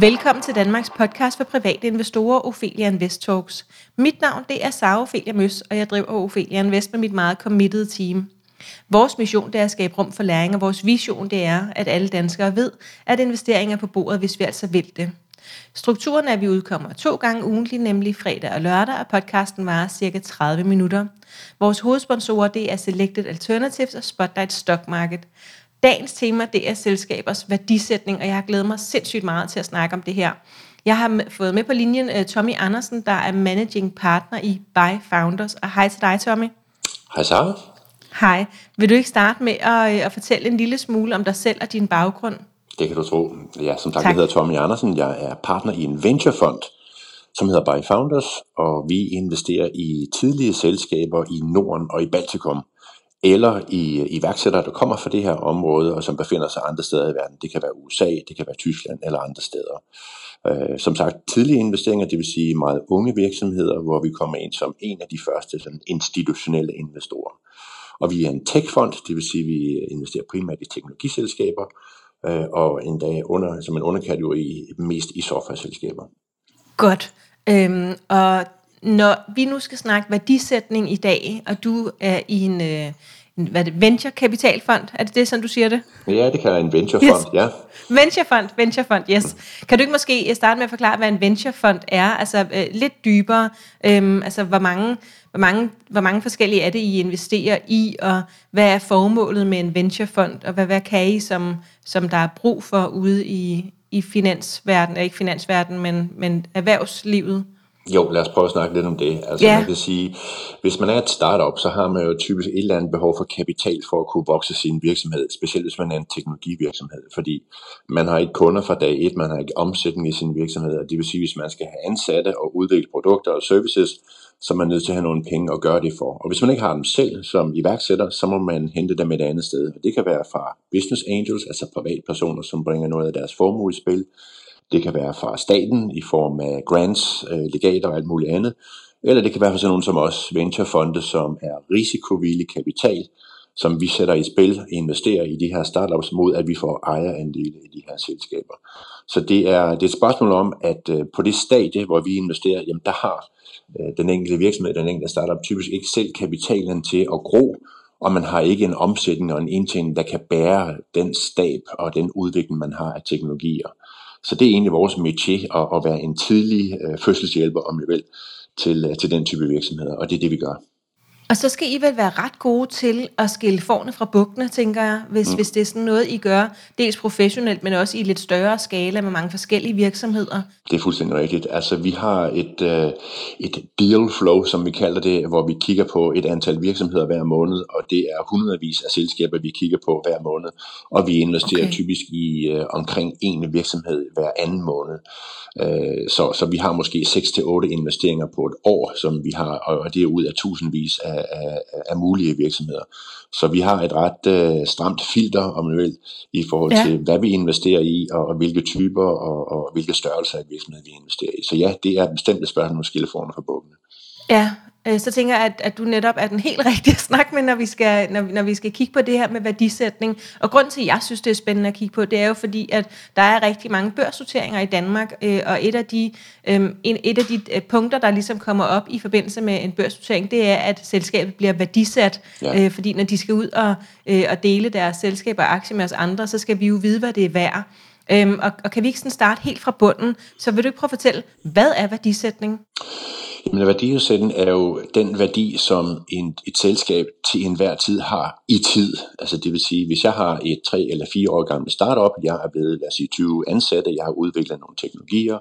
Velkommen til Danmarks podcast for private investorer, Ophelia Invest Talks. Mit navn det er Sara Ophelia Møs, og jeg driver Ophelia Invest med mit meget committed team. Vores mission det er at skabe rum for læring, og vores vision det er, at alle danskere ved, at investeringer er på bordet, hvis vi altså vil det. Strukturen er, at vi udkommer to gange ugentlig, nemlig fredag og lørdag, og podcasten varer cirka 30 minutter. Vores hovedsponsorer det er Selected Alternatives og Spotlight Stock Market. Dagens tema det er selskabers værdisætning, og jeg har glædet mig sindssygt meget til at snakke om det her. Jeg har fået med på linjen uh, Tommy Andersen, der er managing partner i Buy Founders. Og hej til dig, Tommy. Hej Sara. Hej. Vil du ikke starte med at, øh, at fortælle en lille smule om dig selv og din baggrund? Det kan du tro. Ja, som sagt, tak. jeg hedder Tommy Andersen. Jeg er partner i en venturefond, som hedder Buy Founders, og vi investerer i tidlige selskaber i Norden og i Baltikum eller i iværksættere, der kommer fra det her område, og som befinder sig andre steder i verden. Det kan være USA, det kan være Tyskland eller andre steder. Øh, som sagt, tidlige investeringer, det vil sige meget unge virksomheder, hvor vi kommer ind som en af de første sådan, institutionelle investorer. Og vi er en techfond, det vil sige, at vi investerer primært i teknologiselskaber, øh, og endda under, som en underkategori mest i software-selskaber. Godt. Øhm, og når vi nu skal snakke værdisætning i dag, og du er i en, øh, hvad det, venture kapitalfond, er det det, som du siger det? Ja, det kan være en venturefond, yes. ja. Venturefond, venturefond, yes. Kan du ikke måske starte med at forklare, hvad en venturefond er? Altså øh, lidt dybere, øhm, altså hvor mange, hvor, mange, hvor mange forskellige er det, I investerer i, og hvad er formålet med en venturefond, og hvad, hvad kan I, som, som der er brug for ude i, i finansverdenen, ikke finansverdenen, men, men erhvervslivet? Jo, lad os prøve at snakke lidt om det. Altså ja. man kan sige, hvis man er et startup, så har man jo typisk et eller andet behov for kapital for at kunne vokse sin virksomhed, specielt hvis man er en teknologivirksomhed, fordi man har ikke kunder fra dag et, man har ikke omsætning i sin virksomhed, og det vil sige, hvis man skal have ansatte og udvikle produkter og services, så er man nødt til at have nogle penge at gøre det for. Og hvis man ikke har dem selv som iværksætter, så må man hente dem et andet sted. Og det kan være fra business angels, altså privatpersoner, som bringer noget af deres formue i spil. Det kan være fra staten i form af grants, øh, legater og alt muligt andet. Eller det kan være for sådan nogle som os, venturefonde, som er risikovillig kapital, som vi sætter i spil og investerer i de her startups mod, at vi får ejerandele i de her selskaber. Så det er, det er et spørgsmål om, at øh, på det stadie, hvor vi investerer, jamen der har øh, den enkelte virksomhed, den enkelte startup typisk ikke selv kapitalen til at gro, og man har ikke en omsætning og en indtjening, der kan bære den stab og den udvikling, man har af teknologier. Så det er egentlig vores métier at, at være en tidlig øh, fødselshjælper, om jeg vil, til, øh, til den type virksomheder, og det er det, vi gør. Og så skal I vel være ret gode til at skille forne fra bukkene, tænker jeg, hvis, mm. hvis det er sådan noget, I gør, dels professionelt, men også i lidt større skala med mange forskellige virksomheder. Det er fuldstændig rigtigt. Altså, vi har et, øh, et deal flow, som vi kalder det, hvor vi kigger på et antal virksomheder hver måned, og det er hundredvis af selskaber, vi kigger på hver måned, og vi investerer okay. typisk i øh, omkring en virksomhed hver anden måned. Øh, så, så vi har måske 6-8 investeringer på et år, som vi har, og det er ud af tusindvis af, af, af mulige virksomheder. Så vi har et ret øh, stramt filter, om man vil, i forhold ja. til, hvad vi investerer i, og, og hvilke typer og, og hvilke størrelser af virksomhed vi investerer i. Så ja, det er bestemt et spørgsmål skilleformer for bukkene. Ja, øh, så tænker jeg, at, at du netop er den helt rigtige at snakke med, når vi, skal, når, når vi skal kigge på det her med værdisætning. Og grund til, at jeg synes, det er spændende at kigge på, det er jo fordi, at der er rigtig mange børsnoteringer i Danmark, øh, og et af de, øh, en, et af de øh, punkter, der ligesom kommer op i forbindelse med en børsnotering, det er, at selskabet bliver værdisat, ja. øh, fordi når de skal ud og, øh, og dele deres selskaber og aktier med os andre, så skal vi jo vide, hvad det er værd. Øhm, og, og kan vi ikke sådan starte helt fra bunden? Så vil du ikke prøve at fortælle, hvad er værdisætning? Jamen værdiudsætten er jo den værdi, som en, et selskab til enhver tid har i tid. Altså det vil sige, hvis jeg har et tre eller fire år gammelt startup, jeg er blevet, lad os sige, 20 ansatte, jeg har udviklet nogle teknologier,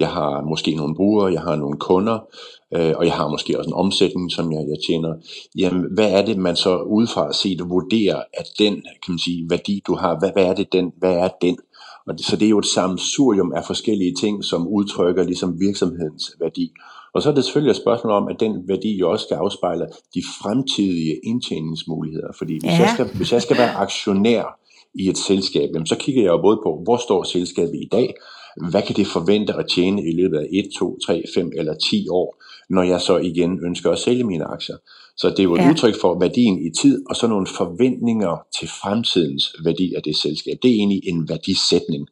jeg har måske nogle brugere, jeg har nogle kunder, øh, og jeg har måske også en omsætning, som jeg, jeg tjener. Jamen, hvad er det, man så udefra set vurderer, at den kan man sige, værdi, du har, hvad, hvad er det den, hvad er den? Og det, så det er jo et sammensurium af forskellige ting, som udtrykker ligesom virksomhedens værdi. Og så er det selvfølgelig et spørgsmål om, at den værdi jo også skal afspejle de fremtidige indtjeningsmuligheder. Fordi hvis, ja. jeg, skal, hvis jeg skal være aktionær i et selskab, jamen, så kigger jeg jo både på, hvor står selskabet i dag, hvad kan det forvente at tjene i løbet af 1, 2, 3, 5 eller 10 år, når jeg så igen ønsker at sælge mine aktier. Så det er jo et ja. udtryk for værdien i tid, og så nogle forventninger til fremtidens værdi af det selskab. Det er egentlig en værdisætning.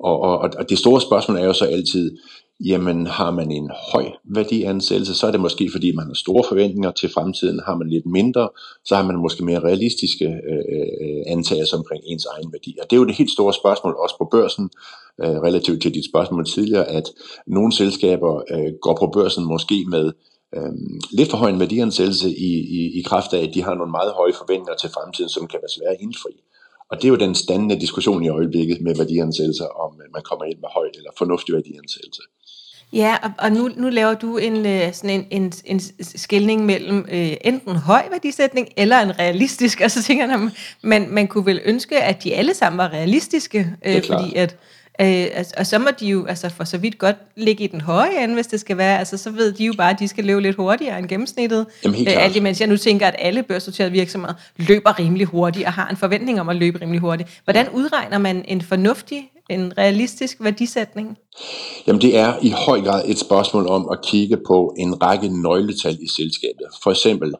Og, og, og det store spørgsmål er jo så altid, jamen har man en høj værdiansættelse, så er det måske fordi man har store forventninger til fremtiden. Har man lidt mindre, så har man måske mere realistiske øh, øh, antagelser omkring ens egen værdi. Og det er jo det helt store spørgsmål også på børsen, øh, relativt til dit spørgsmål tidligere, at nogle selskaber øh, går på børsen måske med øh, lidt for høj en værdiansættelse i, i, i kraft af, at de har nogle meget høje forventninger til fremtiden, som kan være svære at indfri. Og det er jo den standende diskussion i øjeblikket med værdiansættelse, om man kommer ind med høj eller fornuftig værdiansættelse. Ja, og, og nu, nu laver du en, øh, sådan en, en, en skældning mellem øh, enten høj værdisætning eller en realistisk, og så tænker jeg, man, man kunne vel ønske, at de alle sammen var realistiske, øh, fordi at Øh, altså, og så må de jo altså for så vidt godt ligge i den høje ende, hvis det skal være. Altså, så ved de jo bare, at de skal løbe lidt hurtigere end gennemsnittet. Jamen, helt øh, alt imens jeg nu tænker, at alle børssorterede virksomheder løber rimelig hurtigt og har en forventning om at løbe rimelig hurtigt. Hvordan udregner man en fornuftig, en realistisk værdisætning? Jamen det er i høj grad et spørgsmål om at kigge på en række nøgletal i selskabet. For eksempel,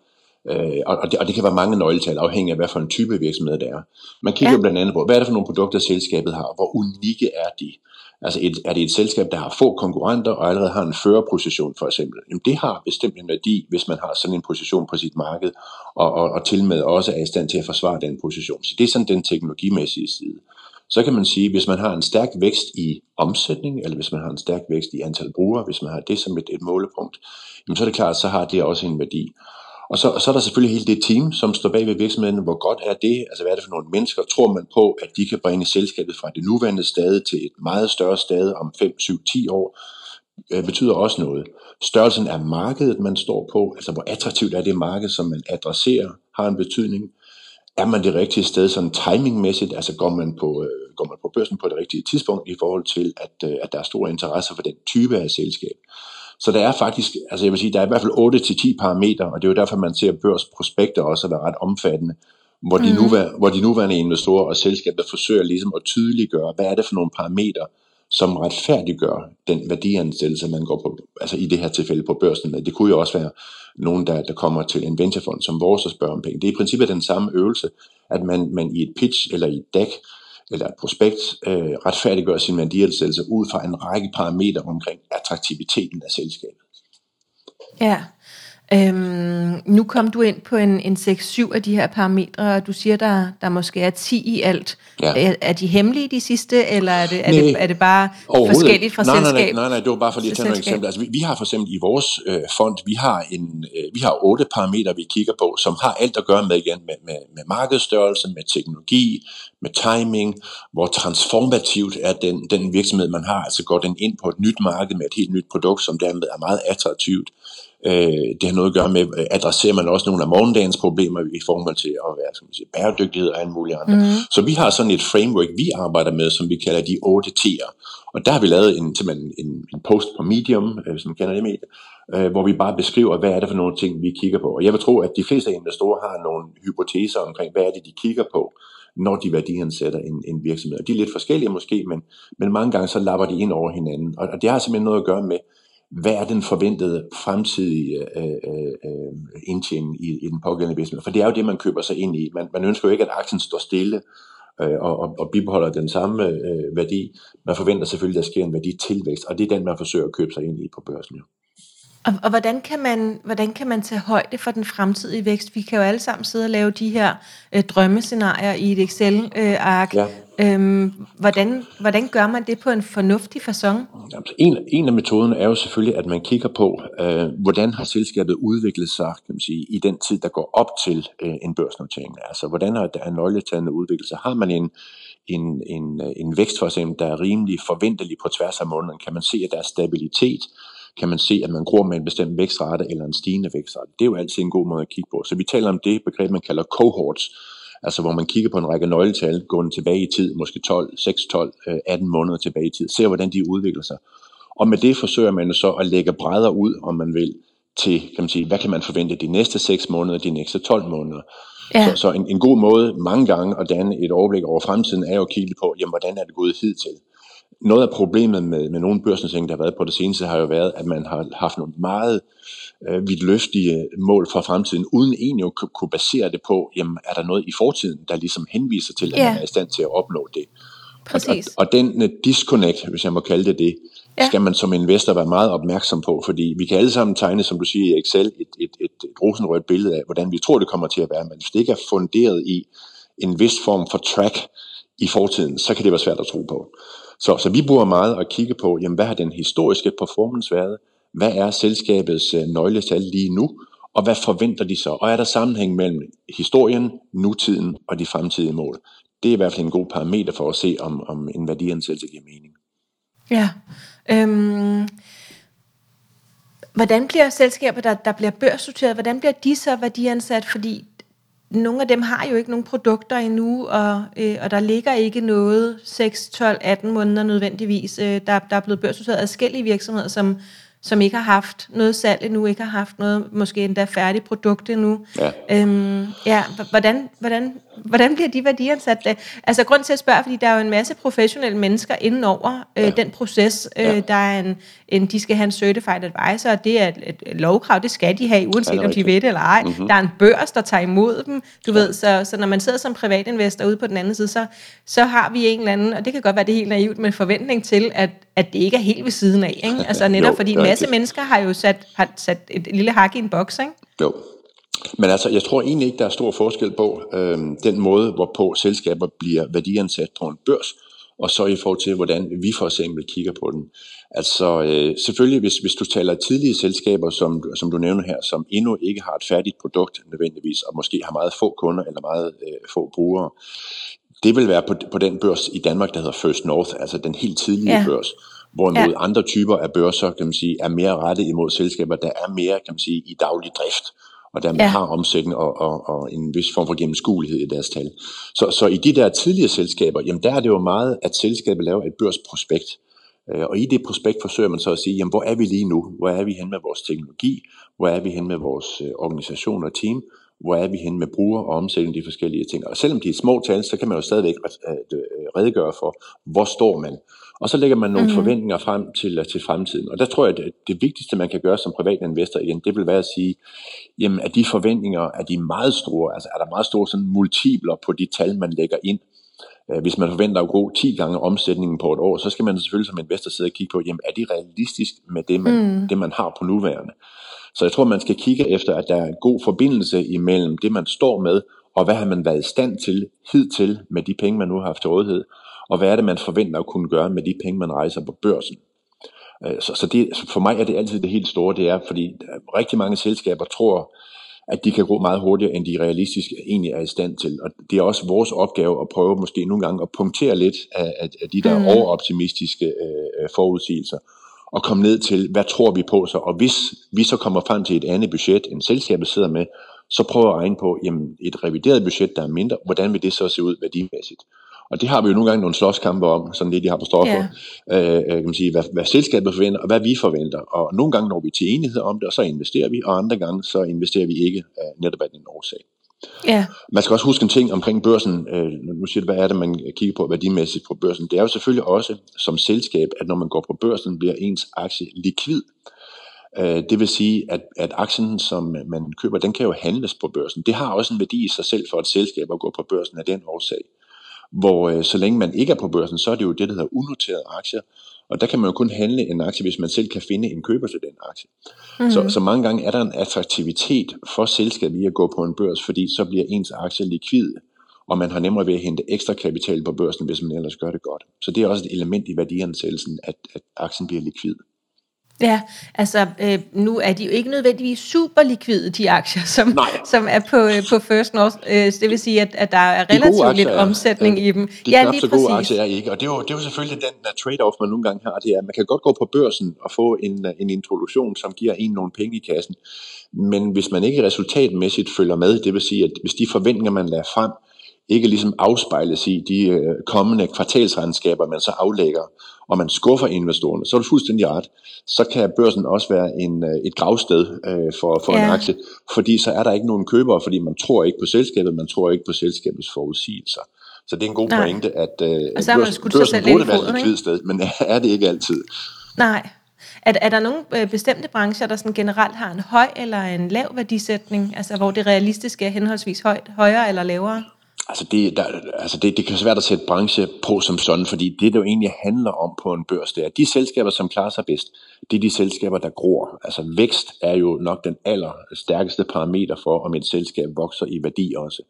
Øh, og, det, og det kan være mange nøgletal, afhængig af hvad for en type virksomhed det er. Man kigger ja. blandt andet på, hvad er det for nogle produkter, selskabet har, hvor unikke er de? Altså et, er det et selskab, der har få konkurrenter og allerede har en førerposition for eksempel? Jamen det har bestemt en værdi, hvis man har sådan en position på sit marked, og, og, og til med også er i stand til at forsvare den position. Så det er sådan den teknologimæssige side. Så kan man sige, hvis man har en stærk vækst i omsætning, eller hvis man har en stærk vækst i antal brugere, hvis man har det som et, et målepunkt, jamen så er det klart, så har det også en værdi. Og så, så er der selvfølgelig hele det team, som står bag ved virksomheden. Hvor godt er det? Altså hvad er det for nogle mennesker? Tror man på, at de kan bringe selskabet fra det nuværende stade til et meget større stade om 5, 7, 10 år? Øh, betyder også noget. Størrelsen af markedet, man står på, altså hvor attraktivt er det marked, som man adresserer, har en betydning. Er man det rigtige sted sådan timingmæssigt, altså går man på, øh, går man på børsen på det rigtige tidspunkt i forhold til, at, øh, at der er stor interesse for den type af selskab. Så der er faktisk, altså jeg vil sige, der er i hvert fald 8-10 parametre, og det er jo derfor, man ser børsprospekter også at være ret omfattende, hvor de, mm. nuværende, hvor de nuværende investorer og selskaber forsøger ligesom at tydeliggøre, hvad er det for nogle parametre, som retfærdiggør den værdiansættelse, man går på, altså i det her tilfælde på børsen med. Det kunne jo også være nogen, der, der kommer til en venturefond som vores og spørger om penge. Det er i princippet den samme øvelse, at man, man i et pitch eller i et deck eller et prospekt øh, retfærdiggør sin værdiansættelse ud fra en række parametre omkring attraktiviteten af selskabet. Ja, Øhm, nu kom du ind på en, en 6-7 af de her parametre, og du siger, der, der måske er 10 i alt. Ja. Er, er de hemmelige, de sidste, eller er det, er det, er det bare forskelligt fra nej, selskab? Nej, nej, nej, nej, det var bare for lige at tage nogle eksempler. Altså, vi, vi har for eksempel i vores øh, fond, vi har, en, øh, vi har otte parametre, vi kigger på, som har alt at gøre med igen med, med, med markedsstørrelse, med teknologi, med timing, hvor transformativt er den, den virksomhed, man har. Altså går den ind på et nyt marked med et helt nyt produkt, som dermed er meget attraktivt Øh, det har noget at gøre med, øh, adresserer man også nogle af morgendagens problemer i forhold til at være skal man sige, bæredygtighed og en mulig andre. Mm. Så vi har sådan et framework, vi arbejder med, som vi kalder de 8 T'er. Og der har vi lavet en, en, en, en post på Medium, øh, som kender det med, øh, hvor vi bare beskriver, hvad er det for nogle ting, vi kigger på. Og jeg vil tro, at de fleste investorer har nogle hypoteser omkring, hvad er det, de kigger på når de værdiansætter en, en virksomhed. Og de er lidt forskellige måske, men, men mange gange så lapper de ind over hinanden. Og, og det har simpelthen noget at gøre med, hvad er den forventede fremtidige øh, øh, øh, indtjening i, i den pågældende virksomhed? For det er jo det, man køber sig ind i. Man, man ønsker jo ikke, at aktien står stille øh, og, og, og bibeholder den samme øh, værdi. Man forventer selvfølgelig, at der sker en værditilvækst, og det er den, man forsøger at købe sig ind i på børsen. Jo. Og, og hvordan, kan man, hvordan kan man tage højde for den fremtidige vækst? Vi kan jo alle sammen sidde og lave de her øh, drømmescenarier i et Excel-ark. Øh, ja. øhm, hvordan, hvordan gør man det på en fornuftig façon? En, en af metoderne er jo selvfølgelig, at man kigger på, øh, hvordan har selskabet udviklet sig kan man sige, i den tid, der går op til øh, en børsnotering. Altså, hvordan har der nøgletallene udviklet sig? Har man en, en, en, en vækst for eksempel, der er rimelig forventelig på tværs af måneden? Kan man se, at der er stabilitet? Kan man se, at man gror med en bestemt vækstrate eller en stigende vækstrate. Det er jo altid en god måde at kigge på. Så vi taler om det begreb, man kalder cohorts, altså hvor man kigger på en række nøgletal, gående tilbage i tid, måske 12, 6, 12, 18 måneder tilbage i tid, ser hvordan de udvikler sig. Og med det forsøger man så at lægge brædder ud, om man vil, til, kan man sige, hvad kan man forvente de næste 6 måneder, de næste 12 måneder. Ja. Så, så en, en god måde mange gange at danne et overblik over fremtiden, er jo at kigge på, jamen, hvordan er det gået hidtil noget af problemet med, med nogle børsnoteringer, der har været på det seneste, har jo været, at man har haft nogle meget øh, vidtløftige mål for fremtiden, uden egentlig at kunne basere det på, jamen er der noget i fortiden, der ligesom henviser til, at ja. man er i stand til at opnå det. Præcis. Og, og, og den uh, disconnect, hvis jeg må kalde det det, ja. skal man som investor være meget opmærksom på, fordi vi kan alle sammen tegne, som du siger i Excel, et, et, et, et rosenrødt billede af, hvordan vi tror, det kommer til at være, men hvis det ikke er funderet i en vis form for track i fortiden, så kan det være svært at tro på. Så, så vi bruger meget at kigge på, jamen, hvad har den historiske performance været? Hvad er selskabets øh, nøgletal lige nu? Og hvad forventer de så? Og er der sammenhæng mellem historien, nutiden og de fremtidige mål? Det er i hvert fald en god parameter for at se, om, om en værdiansættelse giver mening. Ja. Øhm, hvordan bliver selskaber, der, der bliver børsnoteret, hvordan bliver de så værdiansat? Fordi nogle af dem har jo ikke nogen produkter endnu, og, øh, og der ligger ikke noget 6, 12, 18 måneder nødvendigvis. Øh, der, der er blevet børsnoteret adskillige virksomheder, som, som ikke har haft noget salg endnu, ikke har haft noget måske endda færdigt produkt endnu. Ja. Øhm, ja, hvordan, hvordan, hvordan bliver de værdiansat? Altså grund til at spørge, fordi der er jo en masse professionelle mennesker inden over øh, ja. den proces. Øh, ja. Der er en, en, de skal have en certified advisor, og det er et, et lovkrav, det skal de have, uanset ja, om de ved det eller ej. Mm-hmm. Der er en børs, der tager imod dem, du ja. ved, så, så når man sidder som privatinvestor ude på den anden side, så, så har vi en eller anden, og det kan godt være, det er helt naivt, men forventning til, at, at det ikke er helt ved siden af. Ikke? Altså netop jo, fordi en masse mennesker har jo sat, har sat et lille hak i en boks, ikke? Jo, men altså, jeg tror egentlig ikke, der er stor forskel på øh, den måde, hvorpå selskaber bliver værdiansat på en børs, og så i forhold til, hvordan vi for eksempel kigger på den. Altså øh, selvfølgelig, hvis, hvis du taler tidlige selskaber, som, som du nævner her, som endnu ikke har et færdigt produkt nødvendigvis, og måske har meget få kunder eller meget øh, få brugere, det vil være på, på den børs i Danmark, der hedder First North, altså den helt tidlige ja. børs. Hvorimod ja. andre typer af børser, kan man sige, er mere rettet imod selskaber, der er mere, kan man sige, i daglig drift og dermed ja. har omsætning og, og, og en vis form for gennemskuelighed i deres tal. Så, så i de der tidligere selskaber, jamen der er det jo meget, at selskabet laver et børsprospekt. Øh, og i det prospekt forsøger man så at sige, jamen hvor er vi lige nu? Hvor er vi hen med vores teknologi? Hvor er vi hen med vores øh, organisation og team? Hvor er vi hen med bruger og omsætning de forskellige ting? Og selvom de er små tal, så kan man jo stadigvæk øh, redegøre for, hvor står man. Og så lægger man nogle mm-hmm. forventninger frem til, til fremtiden. Og der tror jeg, at det vigtigste, man kan gøre som privat investor igen, det vil være at sige, jamen er de forventninger, er de meget store? Altså er der meget store sådan, multipler på de tal, man lægger ind? Øh, hvis man forventer at gå 10 gange omsætningen på et år, så skal man selvfølgelig som investor sidde og kigge på, jamen er det realistisk med det, man, mm. det, man har på nuværende? Så jeg tror, man skal kigge efter, at der er en god forbindelse imellem det, man står med, og hvad har man været i stand til hidtil med de penge, man nu har haft til rådighed, og hvad er det, man forventer at kunne gøre med de penge, man rejser på børsen. Øh, så, så det, for mig er det altid det helt store, det er, fordi rigtig mange selskaber tror, at de kan gå meget hurtigere, end de realistisk egentlig er i stand til. Og det er også vores opgave at prøve måske nogle gange at punktere lidt af, af, af de der mm. overoptimistiske øh, forudsigelser, og komme ned til, hvad tror vi på så, og hvis vi så kommer frem til et andet budget, end selskabet sidder med, så prøver at regne på, jamen et revideret budget, der er mindre, hvordan vil det så se ud værdimæssigt? Og det har vi jo nogle gange nogle slåskampe om, sådan det de har på stoffer, ja. øh, kan man sige, hvad, hvad selskabet forventer, og hvad vi forventer. Og nogle gange når vi til enighed om det, og så investerer vi, og andre gange så investerer vi ikke øh, netop af den årsag. Ja. Man skal også huske en ting omkring børsen. Øh, nu siger du, hvad er det, man kigger på værdimæssigt på børsen? Det er jo selvfølgelig også som selskab, at når man går på børsen, bliver ens aktie likvid. Øh, det vil sige, at, at aktien, som man køber, den kan jo handles på børsen. Det har også en værdi i sig selv for et selskab at gå på børsen af den årsag. Hvor øh, så længe man ikke er på børsen, så er det jo det, der hedder unoterede aktier. Og der kan man jo kun handle en aktie, hvis man selv kan finde en køber til den aktie. Mm. Så, så mange gange er der en attraktivitet for selskabet i at gå på en børs, fordi så bliver ens aktie likvid, og man har nemmere ved at hente ekstra kapital på børsen, hvis man ellers gør det godt. Så det er også et element i værdiansættelsen, at, at aktien bliver likvid. Ja, altså øh, nu er de jo ikke nødvendigvis super likvide, de aktier, som, som er på, øh, på First North. Øh, det vil sige, at, at der er relativt aktier, lidt omsætning ja, i dem. De ja, lige så gode aktier er ikke, og det er, jo, det er jo selvfølgelig den uh, trade-off, man nogle gange har. Det er, at man kan godt gå på børsen og få en, uh, en introduktion, som giver en nogle penge i kassen. Men hvis man ikke resultatmæssigt følger med, det vil sige, at hvis de forventninger, man lader frem, ikke ligesom afspejles i de øh, kommende kvartalsregnskaber, man så aflægger, og man skuffer investorerne, så er det fuldstændig ret. Så kan børsen også være en, øh, et gravsted øh, for, for ja. en aktie, fordi så er der ikke nogen købere, fordi man tror ikke på selskabet, man tror ikke på selskabets forudsigelser. Så det er en god Nej. pointe, at øh, børsen, børsen burde være et sted, men er det ikke altid. Nej. Er, er der nogle øh, bestemte brancher, der sådan generelt har en høj eller en lav værdisætning, altså hvor det realistiske er henholdsvis højt, højere eller lavere? Altså, det, der, altså det, det kan være svært at sætte branche på som sådan, fordi det, det jo egentlig handler om på en børs, det er, at de selskaber, som klarer sig bedst, det er de selskaber, der gror. Altså vækst er jo nok den aller stærkeste parameter for, om et selskab vokser i værdi også.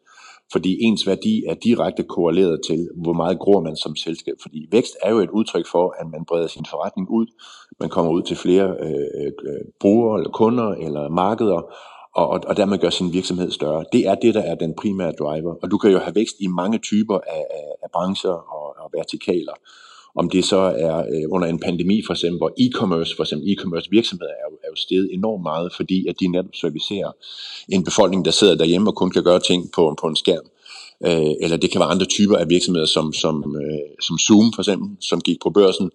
Fordi ens værdi er direkte korreleret til, hvor meget gror man som selskab. Fordi vækst er jo et udtryk for, at man breder sin forretning ud, man kommer ud til flere øh, øh, brugere eller kunder eller markeder, og, og, og dermed gør sin virksomhed større. Det er det, der er den primære driver. Og du kan jo have vækst i mange typer af, af, af brancher og, og vertikaler. Om det så er øh, under en pandemi for eksempel, hvor e-commerce, for eksempel e-commerce virksomheder er jo, er jo steget enormt meget, fordi at de netop servicerer en befolkning, der sidder derhjemme og kun kan gøre ting på, på en skærm. Øh, øh, eller det kan være andre typer af virksomheder, som, som, øh, som Zoom for eksempel, som gik på børsen,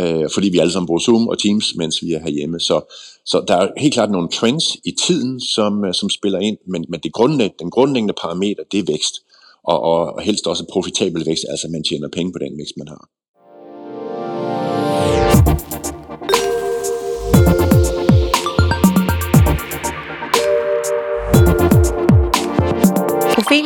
øh, fordi vi alle sammen bruger Zoom og Teams, mens vi er herhjemme. Så, så der er helt klart nogle trends i tiden, som, øh, som spiller ind, men, men det grundlæggende, den grundlæggende parameter, det er vækst, og, og helst også profitabel vækst, altså man tjener penge på den vækst, man har.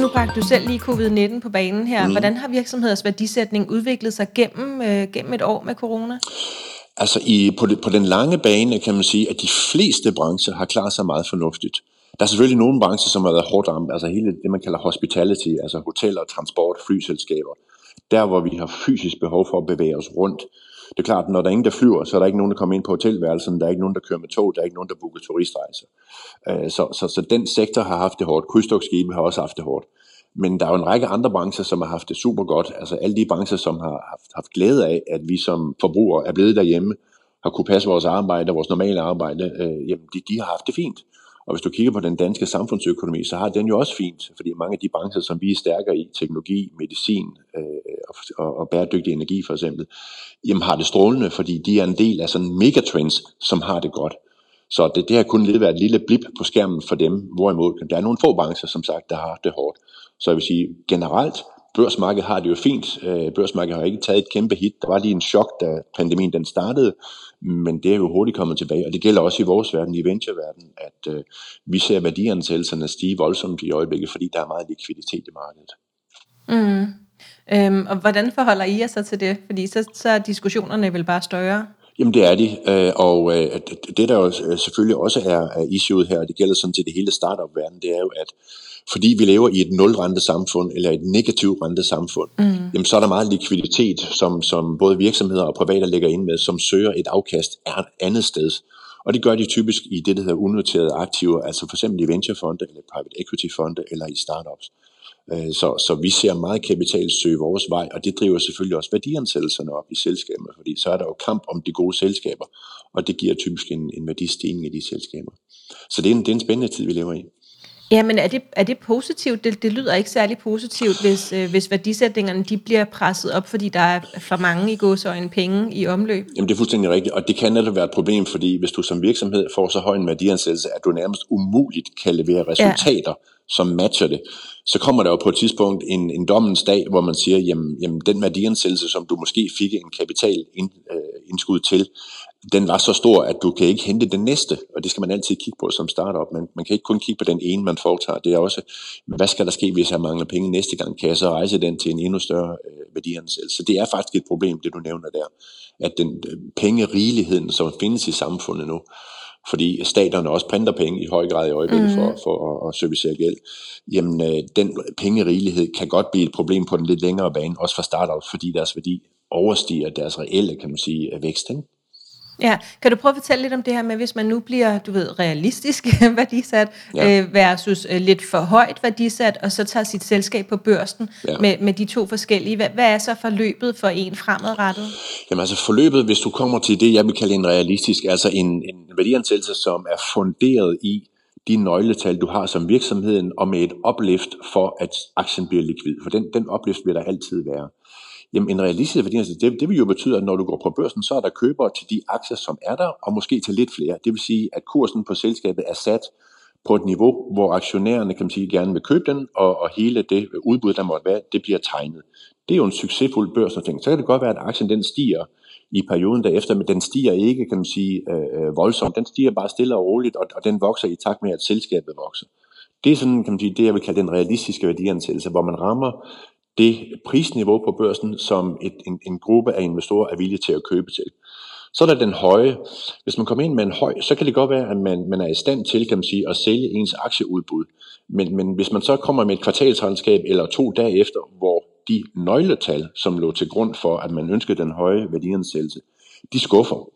Nu bragte du selv lige covid-19 på banen her. Mm. Hvordan har virksomheders værdisætning udviklet sig gennem, øh, gennem et år med corona? Altså i, på, det, på den lange bane kan man sige, at de fleste brancher har klaret sig meget fornuftigt. Der er selvfølgelig nogle brancher, som har været hårdt ramt, altså hele det, man kalder hospitality, altså hoteller, transport, flyselskaber. Der, hvor vi har fysisk behov for at bevæge os rundt. Det er klart, når der er ingen, der flyver, så er der ikke nogen, der kommer ind på hotelværelsen, der er ikke nogen, der kører med tog, der er ikke nogen, der booker turistrejser. Øh, så, så, så den sektor har haft det hårdt. Krydstogtskibe har også haft det hårdt. Men der er jo en række andre brancher, som har haft det super godt. Altså alle de brancher, som har haft, haft glæde af, at vi som forbrugere er blevet derhjemme, har kunne passe vores arbejde, vores normale arbejde, øh, jamen de, de har haft det fint. Og hvis du kigger på den danske samfundsøkonomi, så har den jo også fint, fordi mange af de brancher, som vi er stærkere i, teknologi, medicin øh, og, og bæredygtig energi for eksempel, jamen har det strålende, fordi de er en del af sådan megatrends, som har det godt. Så det, det har kun lidt været et lille blip på skærmen for dem, hvorimod der er nogle få brancher, som sagt, der har det hårdt. Så jeg vil sige, generelt, børsmarkedet har det jo fint. Øh, børsmarkedet har ikke taget et kæmpe hit. Der var lige en chok, da pandemien den startede, men det er jo hurtigt kommet tilbage. Og det gælder også i vores verden, i ventureverdenen, at øh, vi ser værdiansættelserne stige voldsomt i øjeblikket, fordi der er meget likviditet i markedet. Mm. Øhm, og hvordan forholder I jer så til det? Fordi så, så er diskussionerne vel bare større? Jamen det er de, øh, og øh, det der jo selvfølgelig også er, issueet her, og det gælder sådan til det hele startup-verden, det er jo, at fordi vi lever i et nulrente samfund, eller et negativt rente samfund, mm. jamen så er der meget likviditet, som, som både virksomheder og private lægger ind med, som søger et afkast andet sted. Og det gør de typisk i det, der hedder unoterede aktiver, altså for eksempel i venturefonde, eller private equity fonde, eller i startups. Øh, så, så vi ser meget kapital søge vores vej, og det driver selvfølgelig også værdiansættelserne op i selskaberne, fordi så er der jo kamp om de gode selskaber, og det giver typisk en, en værdistigning i de selskaber. Så det er, en, det er en spændende tid, vi lever i. Ja, men er det, er det positivt? Det, det lyder ikke særlig positivt, hvis, øh, hvis værdisætningerne de bliver presset op, fordi der er for mange i gåsøjne penge i omløb. Jamen det er fuldstændig rigtigt, og det kan netop være et problem, fordi hvis du som virksomhed får så høj en værdiansættelse, at du nærmest umuligt kan levere resultater, ja. som matcher det, så kommer der jo på et tidspunkt en, en dommens dag, hvor man siger, jamen, jamen den værdiansættelse, som du måske fik en kapital ind, øh, indskud til, den var så stor, at du kan ikke hente den næste, og det skal man altid kigge på som startup. Man, man kan ikke kun kigge på den ene, man foretager. Det er også, hvad skal der ske, hvis jeg mangler penge næste gang? Kan jeg så rejse den til en endnu større øh, værdiansættelse? Så det er faktisk et problem, det du nævner der, at den øh, pengerigeligheden, som findes i samfundet nu, fordi staterne også printer penge i høj grad i øjeblikket mm. for, for at, at servicere gæld, jamen øh, den pengerigelighed kan godt blive et problem på den lidt længere bane, også for startups, fordi deres værdi overstiger deres reelle, kan man sige, vækst. Ikke? Ja, kan du prøve at fortælle lidt om det her med, hvis man nu bliver, du ved, realistisk værdisat ja. øh, versus øh, lidt for højt værdisat, og så tager sit selskab på børsen ja. med, med de to forskellige. Hvad, hvad er så forløbet for en fremadrettet? Jamen altså forløbet, hvis du kommer til det, jeg vil kalde en realistisk, altså en, en værdiansættelse, som er funderet i de nøgletal, du har som virksomheden, og med et uplift for, at aktien bliver likvid. For den, den uplift vil der altid være. Jamen en realistisk værdi, altså, det, det vil jo betyde, at når du går på børsen, så er der købere til de aktier, som er der, og måske til lidt flere. Det vil sige, at kursen på selskabet er sat på et niveau, hvor aktionærerne kan man sige, gerne vil købe den, og, og hele det udbud, der måtte være, det bliver tegnet. Det er jo en succesfuld børsnotering. Så kan det godt være, at aktien den stiger i perioden derefter, men den stiger ikke, kan man sige, øh, øh, voldsomt. Den stiger bare stille og roligt, og, og den vokser i takt med, at selskabet vokser. Det er sådan, kan man sige, det jeg vil kalde den realistiske værdiansættelse, hvor man rammer det prisniveau på børsen, som et, en, en gruppe af investorer er villige til at købe til. Så er der den høje. Hvis man kommer ind med en høj, så kan det godt være, at man, man er i stand til kan man sige, at sælge ens aktieudbud. Men, men hvis man så kommer med et kvartalsregnskab eller to dage efter, hvor de nøgletal, som lå til grund for, at man ønskede den høje værdiansættelse, de skuffer.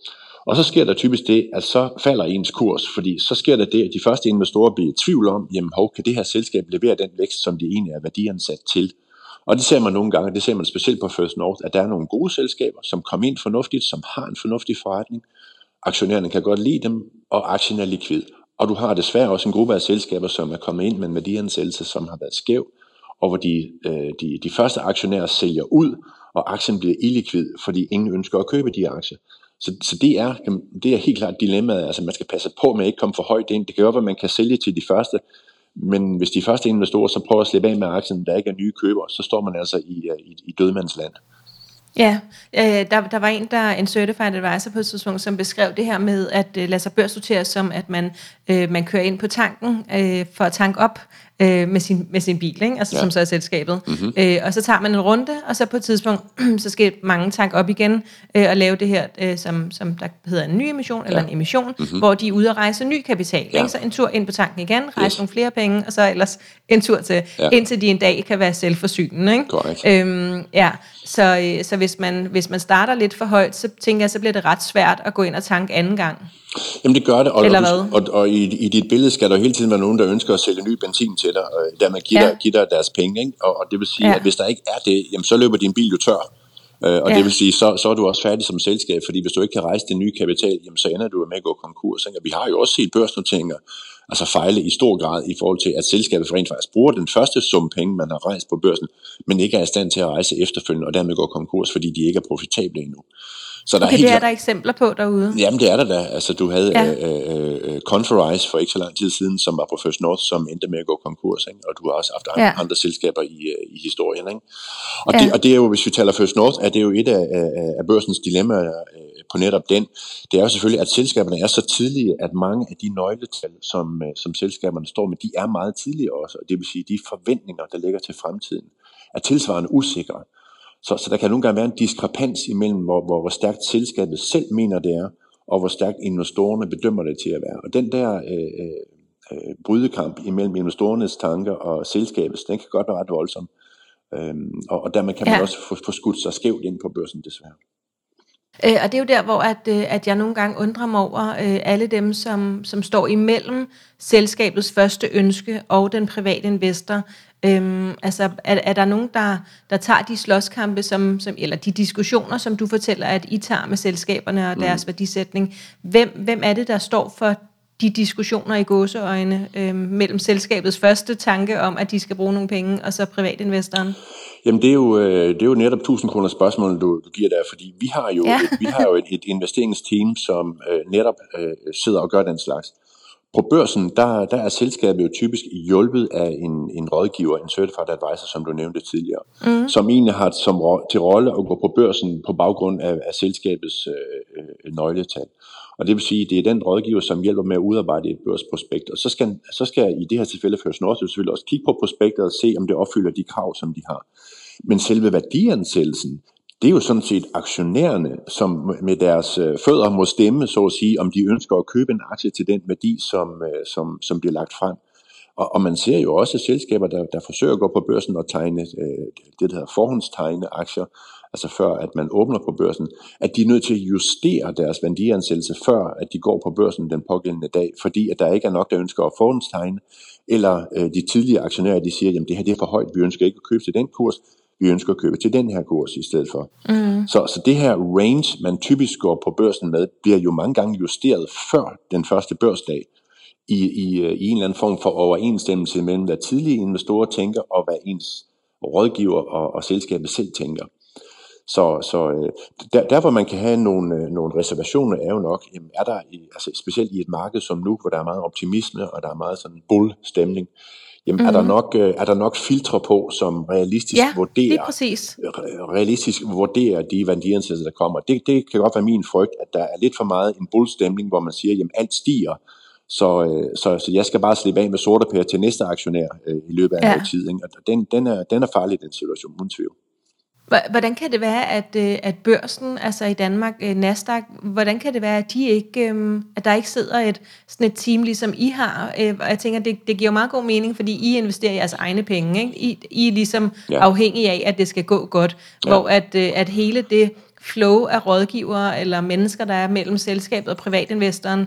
Og så sker der typisk det, at så falder ens kurs, fordi så sker der det, at de første investorer bliver i tvivl om, jamen hov, kan det her selskab levere den vækst, som de egentlig er værdiansat til? Og det ser man nogle gange, det ser man specielt på First North, at der er nogle gode selskaber, som kommer ind fornuftigt, som har en fornuftig forretning. Aktionærerne kan godt lide dem, og aktien er likvid. Og du har desværre også en gruppe af selskaber, som er kommet ind med en værdiansættelse, som har været skæv, og hvor de, øh, de, de første aktionærer sælger ud, og aktien bliver illikvid, fordi ingen ønsker at købe de aktier. Så, så det, er, det er helt klart dilemmaet. Altså man skal passe på med at ikke komme for højt ind. Det kan godt være, at man kan sælge til de første, men hvis de første investorer så prøver at slippe af med aktien, der ikke er nye købere, så står man altså i, øh, i, i dødmandsland. Ja, øh, der, der var en, der en certified advisor på et tidspunkt, som beskrev det her med at øh, lade sig børsnotere som, at man, øh, man kører ind på tanken øh, for at tanke op, øh, med, sin, med sin bil, ikke? Altså, ja. som så er selskabet. Mm-hmm. Øh, og så tager man en runde, og så på et tidspunkt, så skal mange tanke op igen øh, og lave det her, øh, som, som der hedder en ny emission, ja. eller en emission, mm-hmm. hvor de er ude at rejse ny kapital. Ja. Ikke? Så en tur ind på tanken igen, rejse yes. nogle flere penge, og så ellers en tur til, ja. indtil de en dag kan være selvforsynende. Ikke? Correct. Øhm, ja. Så, øh, så hvis, man, hvis man starter lidt for højt, så tænker jeg, så bliver det ret svært at gå ind og tanke anden gang. Jamen det gør det, og, Eller hvad? og, og, og i, i dit billede skal der hele tiden være nogen, der ønsker at sælge ny benzin til dig, og dermed giver, ja. dig, giver dig deres penge. Ikke? Og, og det vil sige, ja. at hvis der ikke er det, jamen, så løber din bil jo tør. Øh, og ja. det vil sige, så, så er du også færdig som selskab, fordi hvis du ikke kan rejse den nye kapital, jamen, så ender du med at gå konkurs. Ikke? Og vi har jo også set børsnoteringer altså fejle i stor grad i forhold til, at selskabet rent faktisk bruger den første sum penge, man har rejst på børsen, men ikke er i stand til at rejse efterfølgende, og dermed går konkurs, fordi de ikke er profitable endnu. Så der okay, er helt det er der eksempler på derude? Jamen det er der da. Altså du havde ja. øh, øh, Conferize for ikke så lang tid siden, som var på First North, som endte med at gå konkurs, ikke? og du har også haft ja. andre selskaber i, øh, i historien. Ikke? Og, ja. det, og det er jo, hvis vi taler First North, er det jo et af, af, af børsens dilemmaer øh, på netop den. Det er jo selvfølgelig, at selskaberne er så tidlige, at mange af de nøgletal, som, øh, som selskaberne står med, de er meget tidlige også, og det vil sige, de forventninger, der ligger til fremtiden, er tilsvarende usikre. Så, så der kan nogle gange være en diskrepans imellem, hvor, hvor, hvor stærkt selskabet selv mener det er, og hvor stærkt investorerne bedømmer det til at være. Og den der øh, øh, brydekamp imellem investorernes tanker og selskabets, den kan godt være ret voldsom. Øhm, og, og dermed kan man ja. også få, få skudt sig skævt ind på børsen, desværre. Øh, og det er jo der, hvor at, øh, at jeg nogle gange undrer mig over øh, alle dem, som, som står imellem selskabets første ønske og den private investor. Øhm, altså, er, er der nogen, der, der tager de slåskampe, som, som, eller de diskussioner, som du fortæller, at I tager med selskaberne og deres mm. værdisætning? Hvem, hvem er det, der står for de diskussioner i gåseøjne øhm, mellem selskabets første tanke om, at de skal bruge nogle penge, og så privatinvestoren? Jamen det er jo, øh, det er jo netop 1000 kroner spørgsmål, du, du giver der, fordi vi har jo, ja. et, vi har jo et, et investeringsteam, som øh, netop øh, sidder og gør den slags. På børsen, der, der er selskabet jo typisk hjulpet af en, en rådgiver, en certified advisor, som du nævnte tidligere, mm. som egentlig har som, til rolle at gå på børsen på baggrund af, af selskabets øh, øh, nøgletal. Og det vil sige, at det er den rådgiver, som hjælper med at udarbejde et børsprospekt. Og så skal, så skal i det her tilfælde Først North selvfølgelig også kigge på prospektet og se, om det opfylder de krav, som de har. Men selve værdiansættelsen, det er jo sådan set aktionærerne, som med deres øh, fødder må stemme, så at sige, om de ønsker at købe en aktie til den værdi, som, øh, som, som bliver lagt frem. Og, og man ser jo også selskaber, der, der forsøger at gå på børsen og tegne øh, det, der hedder forhåndstegne aktier, altså før at man åbner på børsen, at de er nødt til at justere deres værdiansættelse, før at de går på børsen den pågældende dag, fordi at der ikke er nok, der ønsker at forhåndstegne, eller øh, de tidligere aktionærer, de siger, jamen det her det er for højt, vi ønsker ikke at købe til den kurs, vi ønsker at købe til den her kurs i stedet for. Mm. Så, så det her range, man typisk går på børsen med, bliver jo mange gange justeret før den første børsdag, i, i, øh, i en eller anden form for overensstemmelse mellem, hvad tidlige investorer tænker, og hvad ens rådgiver og, og selskabet selv tænker. Så, så øh, der, der, hvor man kan have nogle, øh, nogle reservationer, er jo nok, jamen, er der, altså specielt i et marked som nu, hvor der er meget optimisme, og der er meget sådan bull-stemning, jamen mm-hmm. er, der mhm. nok, øh, er der nok filtre på, som realistisk ja, vurderer, præcis. realistisk vurderer de værdiansættelser, der kommer. Det, det kan godt være min frygt, at der er lidt for meget en bull-stemning, hvor man siger, jamen alt stiger, så, øh, så, så jeg skal bare slippe af med sorte pære til næste aktionær øh, i løbet af ja. noget tid. Ikke? Og den, den, er, den er farlig, den situation, uden tvivl. Hvordan kan det være, at, øh, at børsen, altså i Danmark, øh, Nasdaq, hvordan kan det være, at, de ikke, øhm, at der ikke sidder et, sådan et team, ligesom I har? Øh, og jeg tænker, det, det giver meget god mening, fordi I investerer jeres egne penge. Ikke? I, I er ligesom ja. afhængige af, at det skal gå godt. Ja. Hvor at, at hele det flow af rådgivere eller mennesker, der er mellem selskabet og privatinvestoren,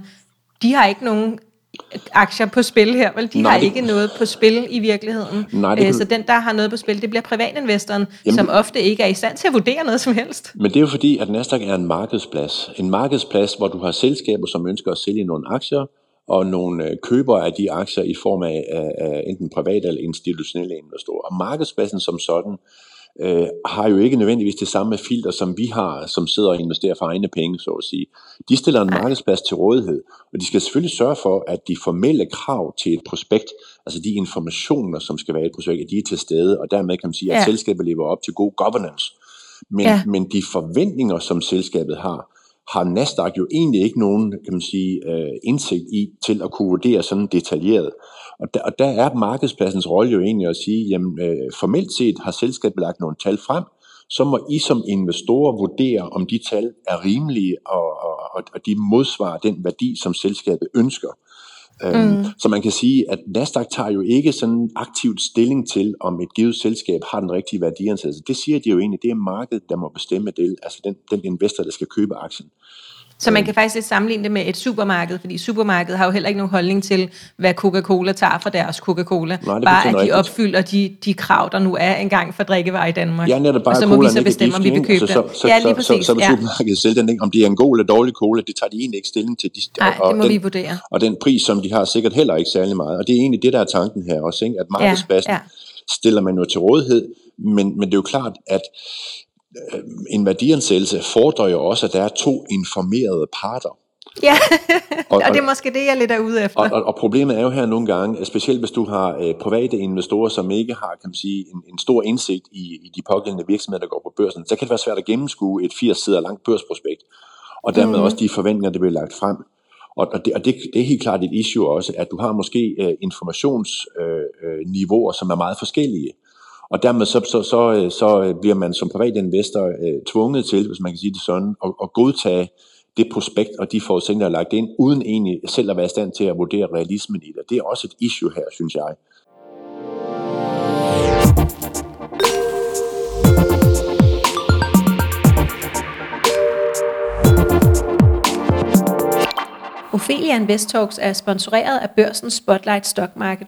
de har ikke nogen aktier på spil her, vel? De Nej, har det... ikke noget på spil i virkeligheden. Nej, det... Øh, så den, der har noget på spil, det bliver privatinvestoren, Jamen... som ofte ikke er i stand til at vurdere noget som helst. Men det er jo fordi, at Nasdaq er en markedsplads. En markedsplads, hvor du har selskaber, som ønsker at sælge nogle aktier, og nogle øh, købere af de aktier i form af, af, af enten private eller institutionelle investorer. Og markedspladsen som sådan øh, har jo ikke nødvendigvis det samme filter, som vi har, som sidder og investerer for egne penge, så at sige. De stiller en markedsplads til rådighed, og de skal selvfølgelig sørge for, at de formelle krav til et prospekt, altså de informationer, som skal være i et prospekt, at de er til stede, og dermed kan man sige, at ja. selskabet lever op til god governance. Men, ja. men de forventninger, som selskabet har, har Nasdaq jo egentlig ikke nogen kan man sige, øh, indsigt i til at kunne vurdere sådan detaljeret. Og der, og der er markedspladsens rolle jo egentlig at sige, jamen øh, formelt set har selskabet lagt nogle tal frem, så må I som investorer vurdere, om de tal er rimelige, og, og, og de modsvarer den værdi, som selskabet ønsker. Øhm, mm. Så man kan sige, at Nasdaq tager jo ikke sådan aktivt stilling til, om et givet selskab har den rigtige værdiansættelse. Det siger de jo egentlig, det er markedet, der må bestemme det, altså den, den investor, der skal købe aktien. Så man kan faktisk lidt sammenligne det med et supermarked, fordi supermarkedet har jo heller ikke nogen holdning til, hvad Coca-Cola tager for deres Coca-Cola. Nej, bare at de rigtigt. opfylder de, de krav, der nu er engang for drikkevarer i Danmark. Ja, netop bare og så må vi så bestemme, om vi vil købe altså, så, så, ja, lige præcis. Så, så, så, så ja. supermarkedet selv den, ikke? om det er en god eller dårlig cola, det tager de egentlig ikke stilling til. De, Nej, og, det må den, vi vurdere. Og den pris, som de har, sikkert heller ikke særlig meget. Og det er egentlig det, der er tanken her også, ikke? at markedspladsen ja, ja. stiller man jo til rådighed, men, men det er jo klart, at en værdiansættelse fordrer jo også, at der er to informerede parter. Ja, og, og det er måske det, jeg lidt er ude efter. Og, og, og problemet er jo her nogle gange, specielt hvis du har øh, private investorer, som ikke har kan man sige, en, en stor indsigt i, i de pågældende virksomheder, der går på børsen, så kan det være svært at gennemskue et 80 sider langt børsprospekt, og dermed mm. også de forventninger, der bliver lagt frem. Og, og, det, og det, det er helt klart et issue også, at du har måske øh, informationsniveauer, øh, som er meget forskellige. Og dermed så, så, så, øh, så øh, bliver man som privatinvestor øh, tvunget til, hvis man kan sige det sådan, at, at godtage det prospekt og de forudsætninger, der er lagt ind, uden egentlig selv at være i stand til at vurdere realismen i det. Det er også et issue her, synes jeg. Ophelia Invest Talks er sponsoreret af børsens Spotlight Stock Market.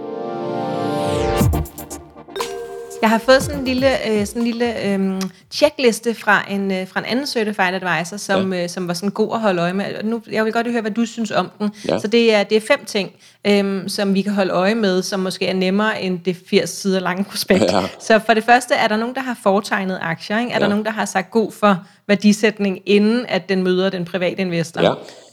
Jeg har fået sådan en lille, øh, sådan en lille øh, checkliste fra en, øh, fra en anden certified advisor, som, ja. øh, som var sådan god at holde øje med. Nu, jeg vil godt høre, hvad du synes om den. Ja. Så det er, det er fem ting, øh, som vi kan holde øje med, som måske er nemmere end det 80 sider lange prospekt. Ja. Så for det første, er der nogen, der har foretegnet aktier? Ikke? Er ja. der nogen, der har sagt god for værdisætning, inden at den møder den private investor?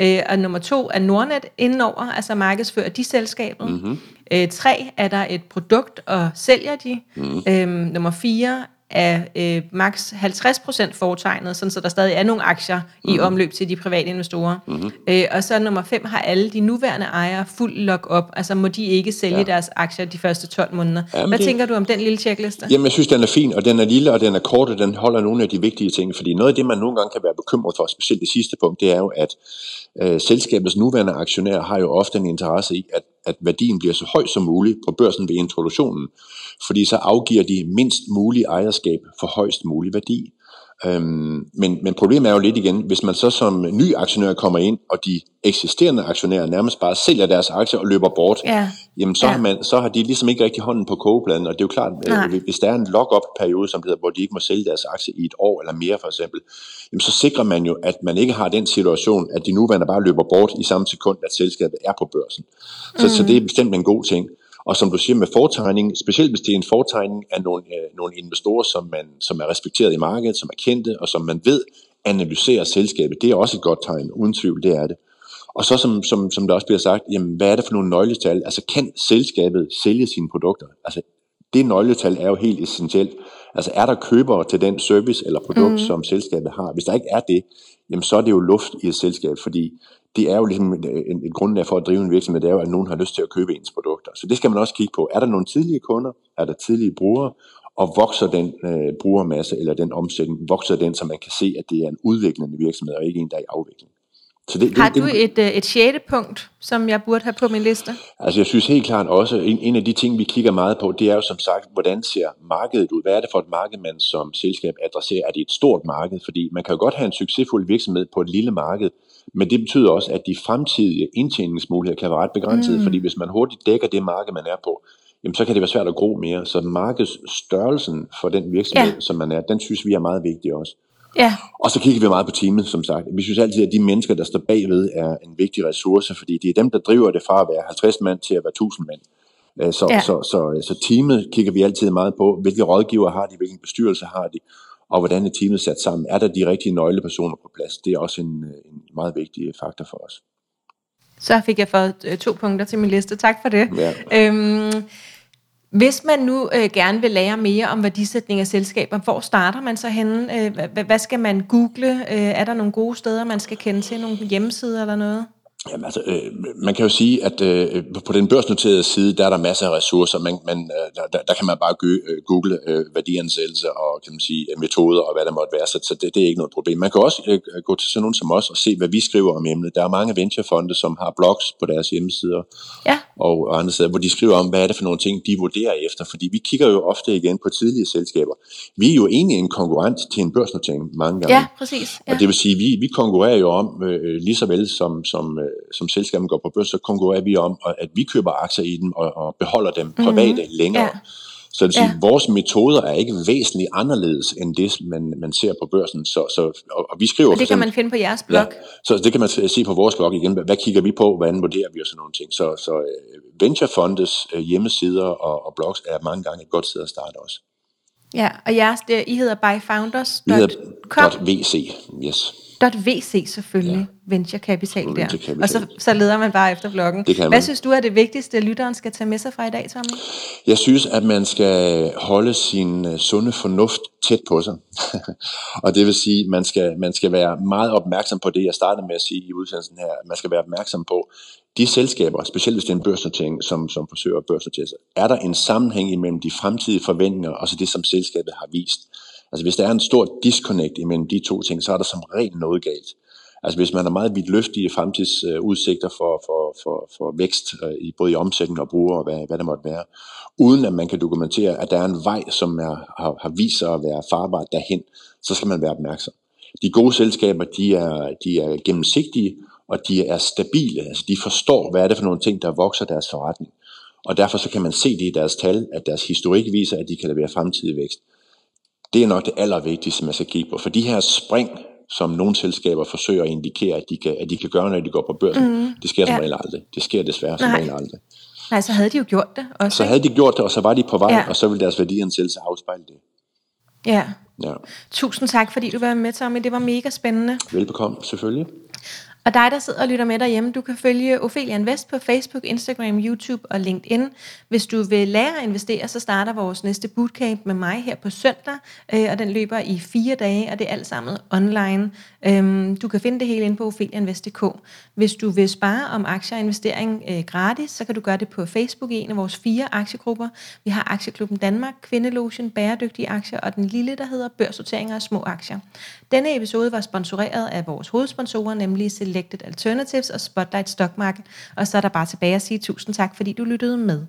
Ja. Øh, og nummer to, er Nordnet indenover, altså markedsfører de selskaber? Mm-hmm. Øh, tre, er der et produkt, og sælger de? Mm. Øhm, nummer fire, er øh, maks 50% foretegnet, sådan så der stadig er nogle aktier mm. i mhm. omløb til de private investorer. Mm. Øh, og så nummer 5 har alle de nuværende ejere fuld lock-up, altså må de ikke sælge ja. deres aktier de første 12 måneder. Jamen Hvad det... tænker du om den lille checkliste? Jamen jeg synes, den er fin, og den er lille, og den er kort, og den holder nogle af de vigtige ting, fordi noget af det, man nogle gange kan være bekymret for, specielt det sidste punkt, det er jo, at øh, selskabets nuværende aktionærer har jo ofte en interesse i, at, at værdien bliver så høj som muligt på børsen ved introduktionen, fordi så afgiver de mindst mulig ejerskab for højst mulig værdi. Øhm, men, men problemet er jo lidt igen, hvis man så som ny aktionær kommer ind, og de eksisterende aktionærer nærmest bare sælger deres aktier og løber bort, Ja. jamen så, Ja. har man, så har de ligesom ikke rigtig hånden på kogepladen, og det er jo klart, Nej. øh, hvis der er en lock-up-periode, som hedder, hvor de ikke må sælge deres aktier i et år eller mere for eksempel, jamen så sikrer man jo, at man ikke har den situation, at de nuværende bare løber bort i samme sekund, at selskabet er på børsen. Så, mm. så det er bestemt en god ting. Og som du siger med fortegning, specielt hvis det er en fortegning af nogle, øh, nogle investorer, som, man, som er respekteret i markedet, som er kendte, og som man ved analyserer selskabet, det er også et godt tegn, uden tvivl, det er det. Og så som, som, som der også bliver sagt, jamen hvad er det for nogle nøgletal? Altså kan selskabet sælge sine produkter? Altså det nøgletal er jo helt essentielt. Altså er der købere til den service eller produkt, mm. som selskabet har? Hvis der ikke er det, jamen så er det jo luft i et selskab, fordi det er jo ligesom en, en, et grundlag for at drive en virksomhed, det er jo, at nogen har lyst til at købe ens produkter. Så det skal man også kigge på. Er der nogle tidlige kunder? Er der tidlige brugere? Og vokser den øh, brugermasse eller den omsætning, vokser den, så man kan se, at det er en udviklende virksomhed, og ikke en, der er i afvikling. Så det, Har det, du det, et, øh, et sjette punkt, som jeg burde have på min liste? Altså jeg synes helt klart også, en, en af de ting, vi kigger meget på, det er jo som sagt, hvordan ser markedet ud? Hvad er det for et marked, man som selskab adresserer? Er det et stort marked? Fordi man kan jo godt have en succesfuld virksomhed på et lille marked, men det betyder også, at de fremtidige indtjeningsmuligheder kan være ret begrænsede, mm. fordi hvis man hurtigt dækker det marked, man er på, jamen så kan det være svært at gro mere. Så markedsstørrelsen for den virksomhed, Ja. som man er, den synes vi er meget vigtig også. Ja, Og så kigger vi meget på teamet, som sagt. Vi synes altid, at de mennesker, der står bagved, er en vigtig ressource, fordi det er dem, der driver det fra at være 50 mand til at være 1000 mand. Øh, Så, Ja. så, så, så teamet kigger vi altid meget på. Hvilke rådgiver har de, hvilken bestyrelse har de, og hvordan er teamet sat sammen. Er der de rigtige nøglepersoner på plads? Det er også en, en meget vigtig faktor for os. så fik jeg fået øh, to punkter til min liste. Tak for det. Ja. Øhm, hvis man nu øh, gerne vil lære mere om værdisætning af selskaber, hvor starter man så henne? Øh, hvad, hvad skal man google? Øh, er der nogle gode steder, man skal kende til? Nogle hjemmesider eller noget? Jamen, altså, øh, man kan jo sige, at øh, på den børsnoterede side, der er der masser af ressourcer. Man, man, øh, der, der, der kan man bare gø- øh, google øh, værdiansættelse og kan man sige, øh, metoder og hvad der måtte være, så, så det, det er ikke noget problem. Man kan også øh, gå til sådan nogen som os og se, hvad vi skriver om emnet. Der er mange venturefonde, som har blogs på deres hjemmesider Ja, og og andre steder, hvor de skriver om, hvad er det for nogle ting, de vurderer efter. Fordi vi kigger jo ofte igen på tidlige selskaber. Vi er jo egentlig en konkurrent til en børsnotering mange gange. ja præcis. Ja. Og det vil sige, vi, vi konkurrerer jo om, øh, lige så vel som, som, øh, som selskabet går på børs, så konkurrerer vi om, at vi køber aktier i dem og, og beholder dem private mm-hmm. længere. Ja. Så det vil sige, Ja. vores metoder er ikke væsentligt anderledes end det, man, man ser på børsen. Så, så, og, og vi skriver Og det kan man finde på jeres blog. Ja, så det kan man se på vores blog igen. Hvad kigger vi på? Hvordan vurderer vi og sådan nogle ting? Så, så øh, Venturefondes øh, hjemmesider og, og blogs er mange gange et godt sted at starte også. Ja, og jeres, det, I hedder Vi byfounders.com. hedder .vc, yes. .vc selvfølgelig, ja. venture capital der. Venture capital. Og så, så leder man bare efter bloggen. Det kan Hvad man. synes du er det vigtigste, lytteren skal tage med sig fra i dag, Tommy? Jeg synes, at man skal holde sin øh, sunde fornuft tæt på sig. og det vil sige, at man skal, man skal være meget opmærksom på det, jeg startede med at sige i udsendelsen her. Man skal være opmærksom på de selskaber, specielt hvis det er en børsnotering, som, som forsøger at børsnotere sig. Er der en sammenhæng imellem de fremtidige forventninger og så det, som selskabet har vist? Altså hvis der er en stor disconnect imellem de to ting, så er der som regel noget galt. Altså hvis man har meget vidtløftige fremtidsudsigter for, for, for, for vækst, øh, i både i omsætning og bruger og hvad, hvad det måtte være, uden at man kan dokumentere, at der er en vej, som er, har, har vist sig at være farbar derhen, så skal man være opmærksom. De gode selskaber, de er, de er gennemsigtige, og de er stabile. Altså de forstår, hvad er det for nogle ting, der vokser deres forretning. Og derfor så kan man se det i deres tal, at deres historik viser, at de kan levere fremtidig vækst. Det er nok det allervigtigste, man skal kigge på. For de her spring, som nogle selskaber forsøger at indikere, at de kan, at de kan gøre, når de går på børsen, mm, det sker som ja. regel aldrig. Det sker desværre som Nej. regel aldrig. Nej, så havde de jo gjort det også. Så havde de gjort det, og så var de på vej, ja. og så ville deres værdiansættelse afspejle det. Ja. Ja. Tusind tak, fordi du var med, Tommy. Det var mega spændende. Velbekomme, selvfølgelig. Og dig, der sidder og lytter med derhjemme, du kan følge Ophelia Invest på Facebook, Instagram, YouTube og LinkedIn. Hvis du vil lære at investere, så starter vores næste bootcamp med mig her på søndag, øh, og den løber i fire dage, og det er alt sammen online. Øhm, du kan finde det hele inde på ophelianvest.dk. Hvis du vil spare om aktier og investering øh, gratis, så kan du gøre det på Facebook i en af vores fire aktiegrupper. Vi har Aktieklubben Danmark, Kvindelotion, Bæredygtige Aktier og den lille, der hedder Børssorteringer af små aktier. Denne episode var sponsoreret af vores hovedsponsorer, nemlig Selected Alternatives og Spotlight Stock Market. Og så er der bare tilbage at sige tusind tak, fordi du lyttede med.